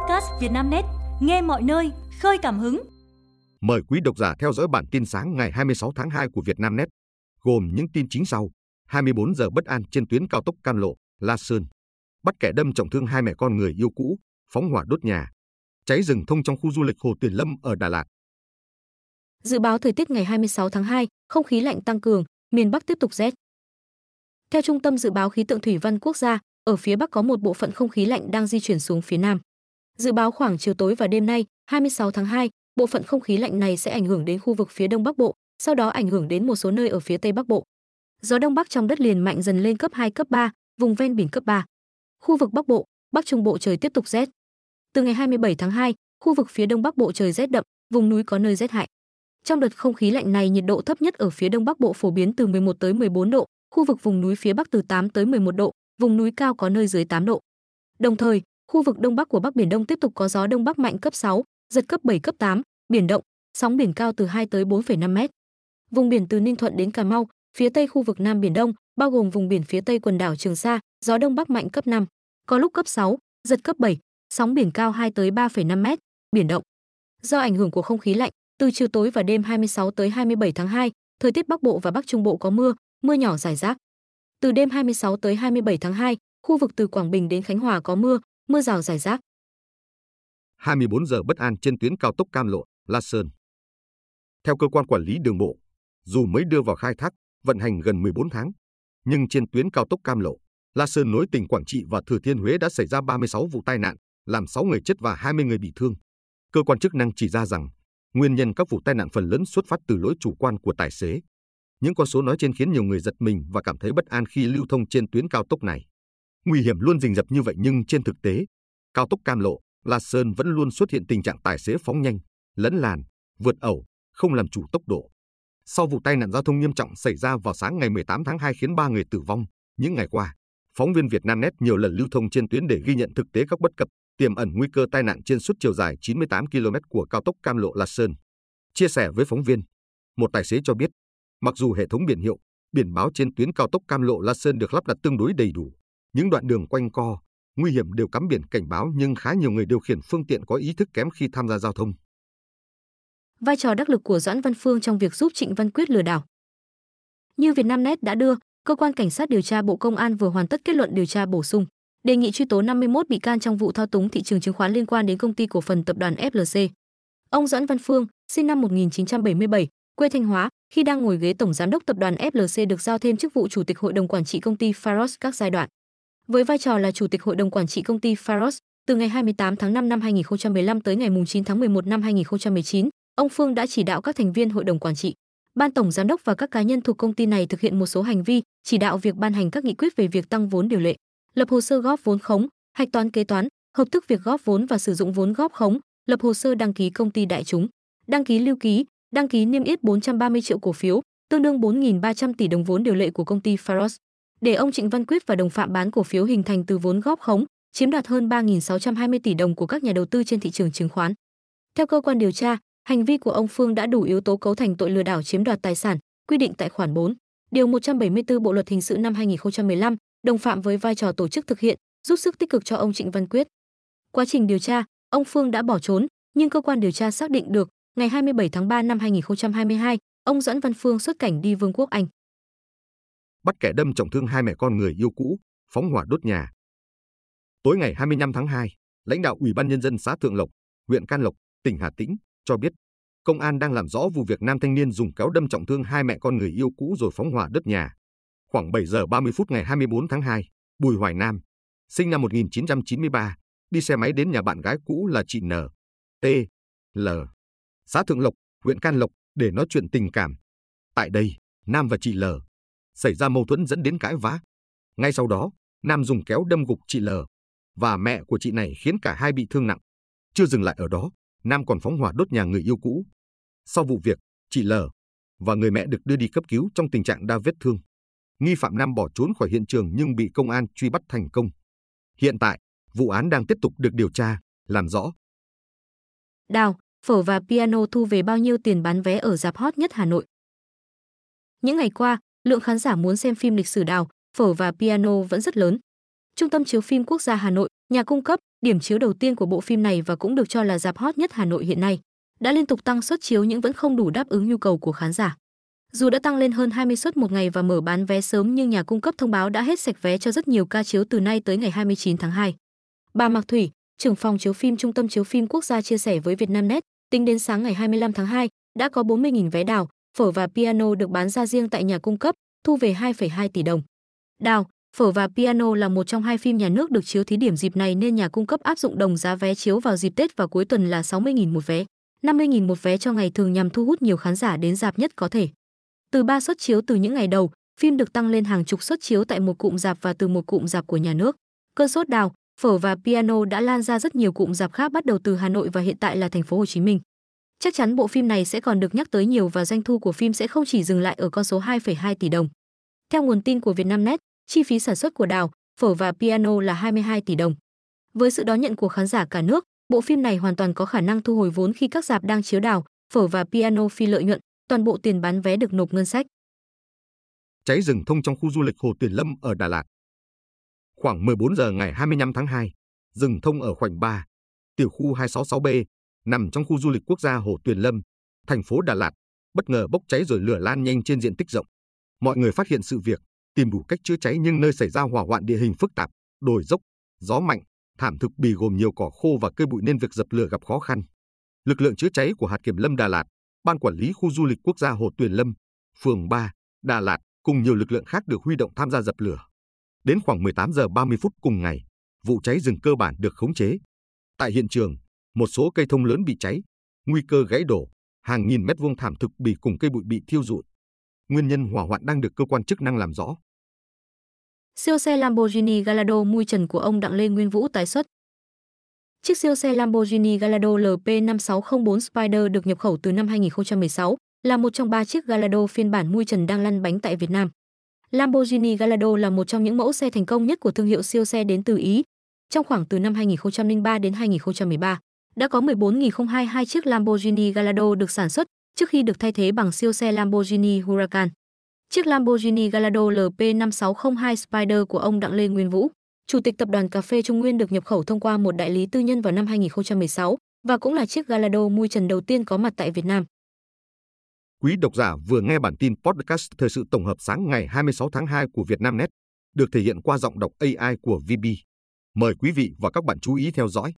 podcast Vietnamnet, nghe mọi nơi, khơi cảm hứng. Mời quý độc giả theo dõi bản tin sáng ngày 26 tháng 2 của Vietnamnet, gồm những tin chính sau. 24 giờ bất an trên tuyến cao tốc Cam Lộ, La Sơn. Bắt kẻ đâm trọng thương hai mẹ con người yêu cũ, phóng hỏa đốt nhà. Cháy rừng thông trong khu du lịch Hồ Tuyền Lâm ở Đà Lạt. Dự báo thời tiết ngày 26 tháng 2, không khí lạnh tăng cường, miền Bắc tiếp tục rét. Theo Trung tâm Dự báo Khí tượng Thủy văn Quốc gia, ở phía Bắc có một bộ phận không khí lạnh đang di chuyển xuống phía Nam. Dự báo khoảng chiều tối và đêm nay, 26 tháng 2, bộ phận không khí lạnh này sẽ ảnh hưởng đến khu vực phía Đông Bắc Bộ, sau đó ảnh hưởng đến một số nơi ở phía Tây Bắc Bộ. Gió Đông Bắc trong đất liền mạnh dần lên cấp 2, cấp 3, vùng ven biển cấp 3. Khu vực Bắc Bộ, Bắc Trung Bộ trời tiếp tục rét. Từ ngày 27 tháng 2, khu vực phía Đông Bắc Bộ trời rét đậm, vùng núi có nơi rét hại. Trong đợt không khí lạnh này, nhiệt độ thấp nhất ở phía Đông Bắc Bộ phổ biến từ 11 tới 14 độ, khu vực vùng núi phía Bắc từ 8 tới 11 độ, vùng núi cao có nơi dưới 8 độ. Đồng thời, khu vực đông bắc của Bắc Biển Đông tiếp tục có gió đông bắc mạnh cấp 6, giật cấp 7 cấp 8, biển động, sóng biển cao từ 2 tới 4,5 mét. Vùng biển từ Ninh Thuận đến Cà Mau, phía tây khu vực Nam Biển Đông, bao gồm vùng biển phía tây quần đảo Trường Sa, gió đông bắc mạnh cấp 5, có lúc cấp 6, giật cấp 7, sóng biển cao 2 tới 3,5 mét, biển động. Do ảnh hưởng của không khí lạnh, từ chiều tối và đêm 26 tới 27 tháng 2, thời tiết Bắc Bộ và Bắc Trung Bộ có mưa, mưa nhỏ rải rác. Từ đêm 26 tới 27 tháng 2, khu vực từ Quảng Bình đến Khánh Hòa có mưa, mưa rào rải rác. 24 giờ bất an trên tuyến cao tốc Cam Lộ, La Sơn. Theo cơ quan quản lý đường bộ, dù mới đưa vào khai thác, vận hành gần 14 tháng, nhưng trên tuyến cao tốc Cam Lộ, La Sơn nối tỉnh Quảng Trị và Thừa Thiên Huế đã xảy ra 36 vụ tai nạn, làm 6 người chết và 20 người bị thương. Cơ quan chức năng chỉ ra rằng, nguyên nhân các vụ tai nạn phần lớn xuất phát từ lỗi chủ quan của tài xế. Những con số nói trên khiến nhiều người giật mình và cảm thấy bất an khi lưu thông trên tuyến cao tốc này. Nguy hiểm luôn rình rập như vậy nhưng trên thực tế, cao tốc Cam Lộ, La Sơn vẫn luôn xuất hiện tình trạng tài xế phóng nhanh, lấn làn, vượt ẩu, không làm chủ tốc độ. Sau vụ tai nạn giao thông nghiêm trọng xảy ra vào sáng ngày 18 tháng 2 khiến 3 người tử vong, những ngày qua, phóng viên Việt Nam Net nhiều lần lưu thông trên tuyến để ghi nhận thực tế các bất cập, tiềm ẩn nguy cơ tai nạn trên suốt chiều dài 98 km của cao tốc Cam Lộ La Sơn. Chia sẻ với phóng viên, một tài xế cho biết, mặc dù hệ thống biển hiệu, biển báo trên tuyến cao tốc Cam Lộ La Sơn được lắp đặt tương đối đầy đủ, những đoạn đường quanh co, nguy hiểm đều cắm biển cảnh báo nhưng khá nhiều người điều khiển phương tiện có ý thức kém khi tham gia giao thông. Vai trò đắc lực của Doãn Văn Phương trong việc giúp Trịnh Văn Quyết lừa đảo. Như Vietnamnet đã đưa, cơ quan cảnh sát điều tra Bộ Công an vừa hoàn tất kết luận điều tra bổ sung, đề nghị truy tố 51 bị can trong vụ thao túng thị trường chứng khoán liên quan đến công ty cổ phần tập đoàn FLC. Ông Doãn Văn Phương, sinh năm 1977, quê Thanh Hóa, khi đang ngồi ghế tổng giám đốc tập đoàn FLC được giao thêm chức vụ chủ tịch hội đồng quản trị công ty Faros các giai đoạn. Với vai trò là chủ tịch hội đồng quản trị công ty Faros từ ngày 28 tháng 5 năm 2015 tới ngày 9 tháng 11 năm 2019, ông Phương đã chỉ đạo các thành viên hội đồng quản trị, ban tổng giám đốc và các cá nhân thuộc công ty này thực hiện một số hành vi, chỉ đạo việc ban hành các nghị quyết về việc tăng vốn điều lệ, lập hồ sơ góp vốn khống, hạch toán kế toán, hợp thức việc góp vốn và sử dụng vốn góp khống, lập hồ sơ đăng ký công ty đại chúng, đăng ký lưu ký, đăng ký niêm yết 430 triệu cổ phiếu, tương đương 4.300 tỷ đồng vốn điều lệ của công ty Faros để ông Trịnh Văn Quyết và đồng phạm bán cổ phiếu hình thành từ vốn góp khống, chiếm đoạt hơn 3.620 tỷ đồng của các nhà đầu tư trên thị trường chứng khoán. Theo cơ quan điều tra, hành vi của ông Phương đã đủ yếu tố cấu thành tội lừa đảo chiếm đoạt tài sản, quy định tại khoản 4, điều 174 Bộ luật hình sự năm 2015, đồng phạm với vai trò tổ chức thực hiện, giúp sức tích cực cho ông Trịnh Văn Quyết. Quá trình điều tra, ông Phương đã bỏ trốn, nhưng cơ quan điều tra xác định được, ngày 27 tháng 3 năm 2022, ông Doãn Văn Phương xuất cảnh đi Vương quốc Anh bắt kẻ đâm trọng thương hai mẹ con người yêu cũ, phóng hỏa đốt nhà. Tối ngày 25 tháng 2, lãnh đạo Ủy ban nhân dân xã Thượng Lộc, huyện Can Lộc, tỉnh Hà Tĩnh cho biết, công an đang làm rõ vụ việc nam thanh niên dùng kéo đâm trọng thương hai mẹ con người yêu cũ rồi phóng hỏa đốt nhà. Khoảng 7 giờ 30 phút ngày 24 tháng 2, Bùi Hoài Nam, sinh năm 1993, đi xe máy đến nhà bạn gái cũ là chị N, T, L, xã Thượng Lộc, huyện Can Lộc để nói chuyện tình cảm. Tại đây, Nam và chị L xảy ra mâu thuẫn dẫn đến cãi vã. Ngay sau đó, Nam dùng kéo đâm gục chị L và mẹ của chị này khiến cả hai bị thương nặng. Chưa dừng lại ở đó, Nam còn phóng hỏa đốt nhà người yêu cũ. Sau vụ việc, chị L và người mẹ được đưa đi cấp cứu trong tình trạng đa vết thương. Nghi phạm Nam bỏ trốn khỏi hiện trường nhưng bị công an truy bắt thành công. Hiện tại, vụ án đang tiếp tục được điều tra, làm rõ. Đào, phở và piano thu về bao nhiêu tiền bán vé ở dạp hot nhất Hà Nội? Những ngày qua, lượng khán giả muốn xem phim lịch sử đào, phở và piano vẫn rất lớn. Trung tâm chiếu phim quốc gia Hà Nội, nhà cung cấp, điểm chiếu đầu tiên của bộ phim này và cũng được cho là dạp hot nhất Hà Nội hiện nay, đã liên tục tăng suất chiếu nhưng vẫn không đủ đáp ứng nhu cầu của khán giả. Dù đã tăng lên hơn 20 suất một ngày và mở bán vé sớm nhưng nhà cung cấp thông báo đã hết sạch vé cho rất nhiều ca chiếu từ nay tới ngày 29 tháng 2. Bà Mạc Thủy, trưởng phòng chiếu phim Trung tâm chiếu phim quốc gia chia sẻ với Vietnamnet, tính đến sáng ngày 25 tháng 2, đã có 40.000 vé đào, phở và piano được bán ra riêng tại nhà cung cấp, thu về 2,2 tỷ đồng. Đào, phở và piano là một trong hai phim nhà nước được chiếu thí điểm dịp này nên nhà cung cấp áp dụng đồng giá vé chiếu vào dịp Tết và cuối tuần là 60.000 một vé, 50.000 một vé cho ngày thường nhằm thu hút nhiều khán giả đến dạp nhất có thể. Từ 3 suất chiếu từ những ngày đầu, phim được tăng lên hàng chục suất chiếu tại một cụm dạp và từ một cụm dạp của nhà nước. Cơn sốt đào, phở và piano đã lan ra rất nhiều cụm dạp khác bắt đầu từ Hà Nội và hiện tại là thành phố Hồ Chí Minh. Chắc chắn bộ phim này sẽ còn được nhắc tới nhiều và doanh thu của phim sẽ không chỉ dừng lại ở con số 2,2 tỷ đồng. Theo nguồn tin của Vietnamnet, chi phí sản xuất của Đào, phở và piano là 22 tỷ đồng. Với sự đón nhận của khán giả cả nước, bộ phim này hoàn toàn có khả năng thu hồi vốn khi các dạp đang chiếu Đào, phở và piano phi lợi nhuận, toàn bộ tiền bán vé được nộp ngân sách. Cháy rừng thông trong khu du lịch Hồ Tuyền Lâm ở Đà Lạt. Khoảng 14 giờ ngày 25 tháng 2, rừng thông ở khoảnh 3, tiểu khu 266B, nằm trong khu du lịch quốc gia Hồ Tuyền Lâm, thành phố Đà Lạt, bất ngờ bốc cháy rồi lửa lan nhanh trên diện tích rộng. Mọi người phát hiện sự việc, tìm đủ cách chữa cháy nhưng nơi xảy ra hỏa hoạn địa hình phức tạp, đồi dốc, gió mạnh, thảm thực bì gồm nhiều cỏ khô và cây bụi nên việc dập lửa gặp khó khăn. Lực lượng chữa cháy của hạt kiểm lâm Đà Lạt, ban quản lý khu du lịch quốc gia Hồ Tuyền Lâm, phường 3, Đà Lạt cùng nhiều lực lượng khác được huy động tham gia dập lửa. Đến khoảng 18 giờ 30 phút cùng ngày, vụ cháy rừng cơ bản được khống chế. Tại hiện trường, một số cây thông lớn bị cháy, nguy cơ gãy đổ, hàng nghìn mét vuông thảm thực bì cùng cây bụi bị thiêu rụi. Nguyên nhân hỏa hoạn đang được cơ quan chức năng làm rõ. Siêu xe Lamborghini Gallardo mui trần của ông Đặng Lê Nguyên Vũ tái xuất. Chiếc siêu xe Lamborghini Gallardo LP5604 Spider được nhập khẩu từ năm 2016, là một trong ba chiếc Gallardo phiên bản mui trần đang lăn bánh tại Việt Nam. Lamborghini Gallardo là một trong những mẫu xe thành công nhất của thương hiệu siêu xe đến từ Ý. Trong khoảng từ năm 2003 đến 2013, đã có 14.022 chiếc Lamborghini Gallardo được sản xuất trước khi được thay thế bằng siêu xe Lamborghini Huracan. Chiếc Lamborghini Gallardo LP5602 Spider của ông Đặng Lê Nguyên Vũ, chủ tịch tập đoàn cà phê Trung Nguyên được nhập khẩu thông qua một đại lý tư nhân vào năm 2016 và cũng là chiếc Gallardo mui trần đầu tiên có mặt tại Việt Nam. Quý độc giả vừa nghe bản tin podcast thời sự tổng hợp sáng ngày 26 tháng 2 của Vietnamnet, được thể hiện qua giọng đọc AI của VB. Mời quý vị và các bạn chú ý theo dõi.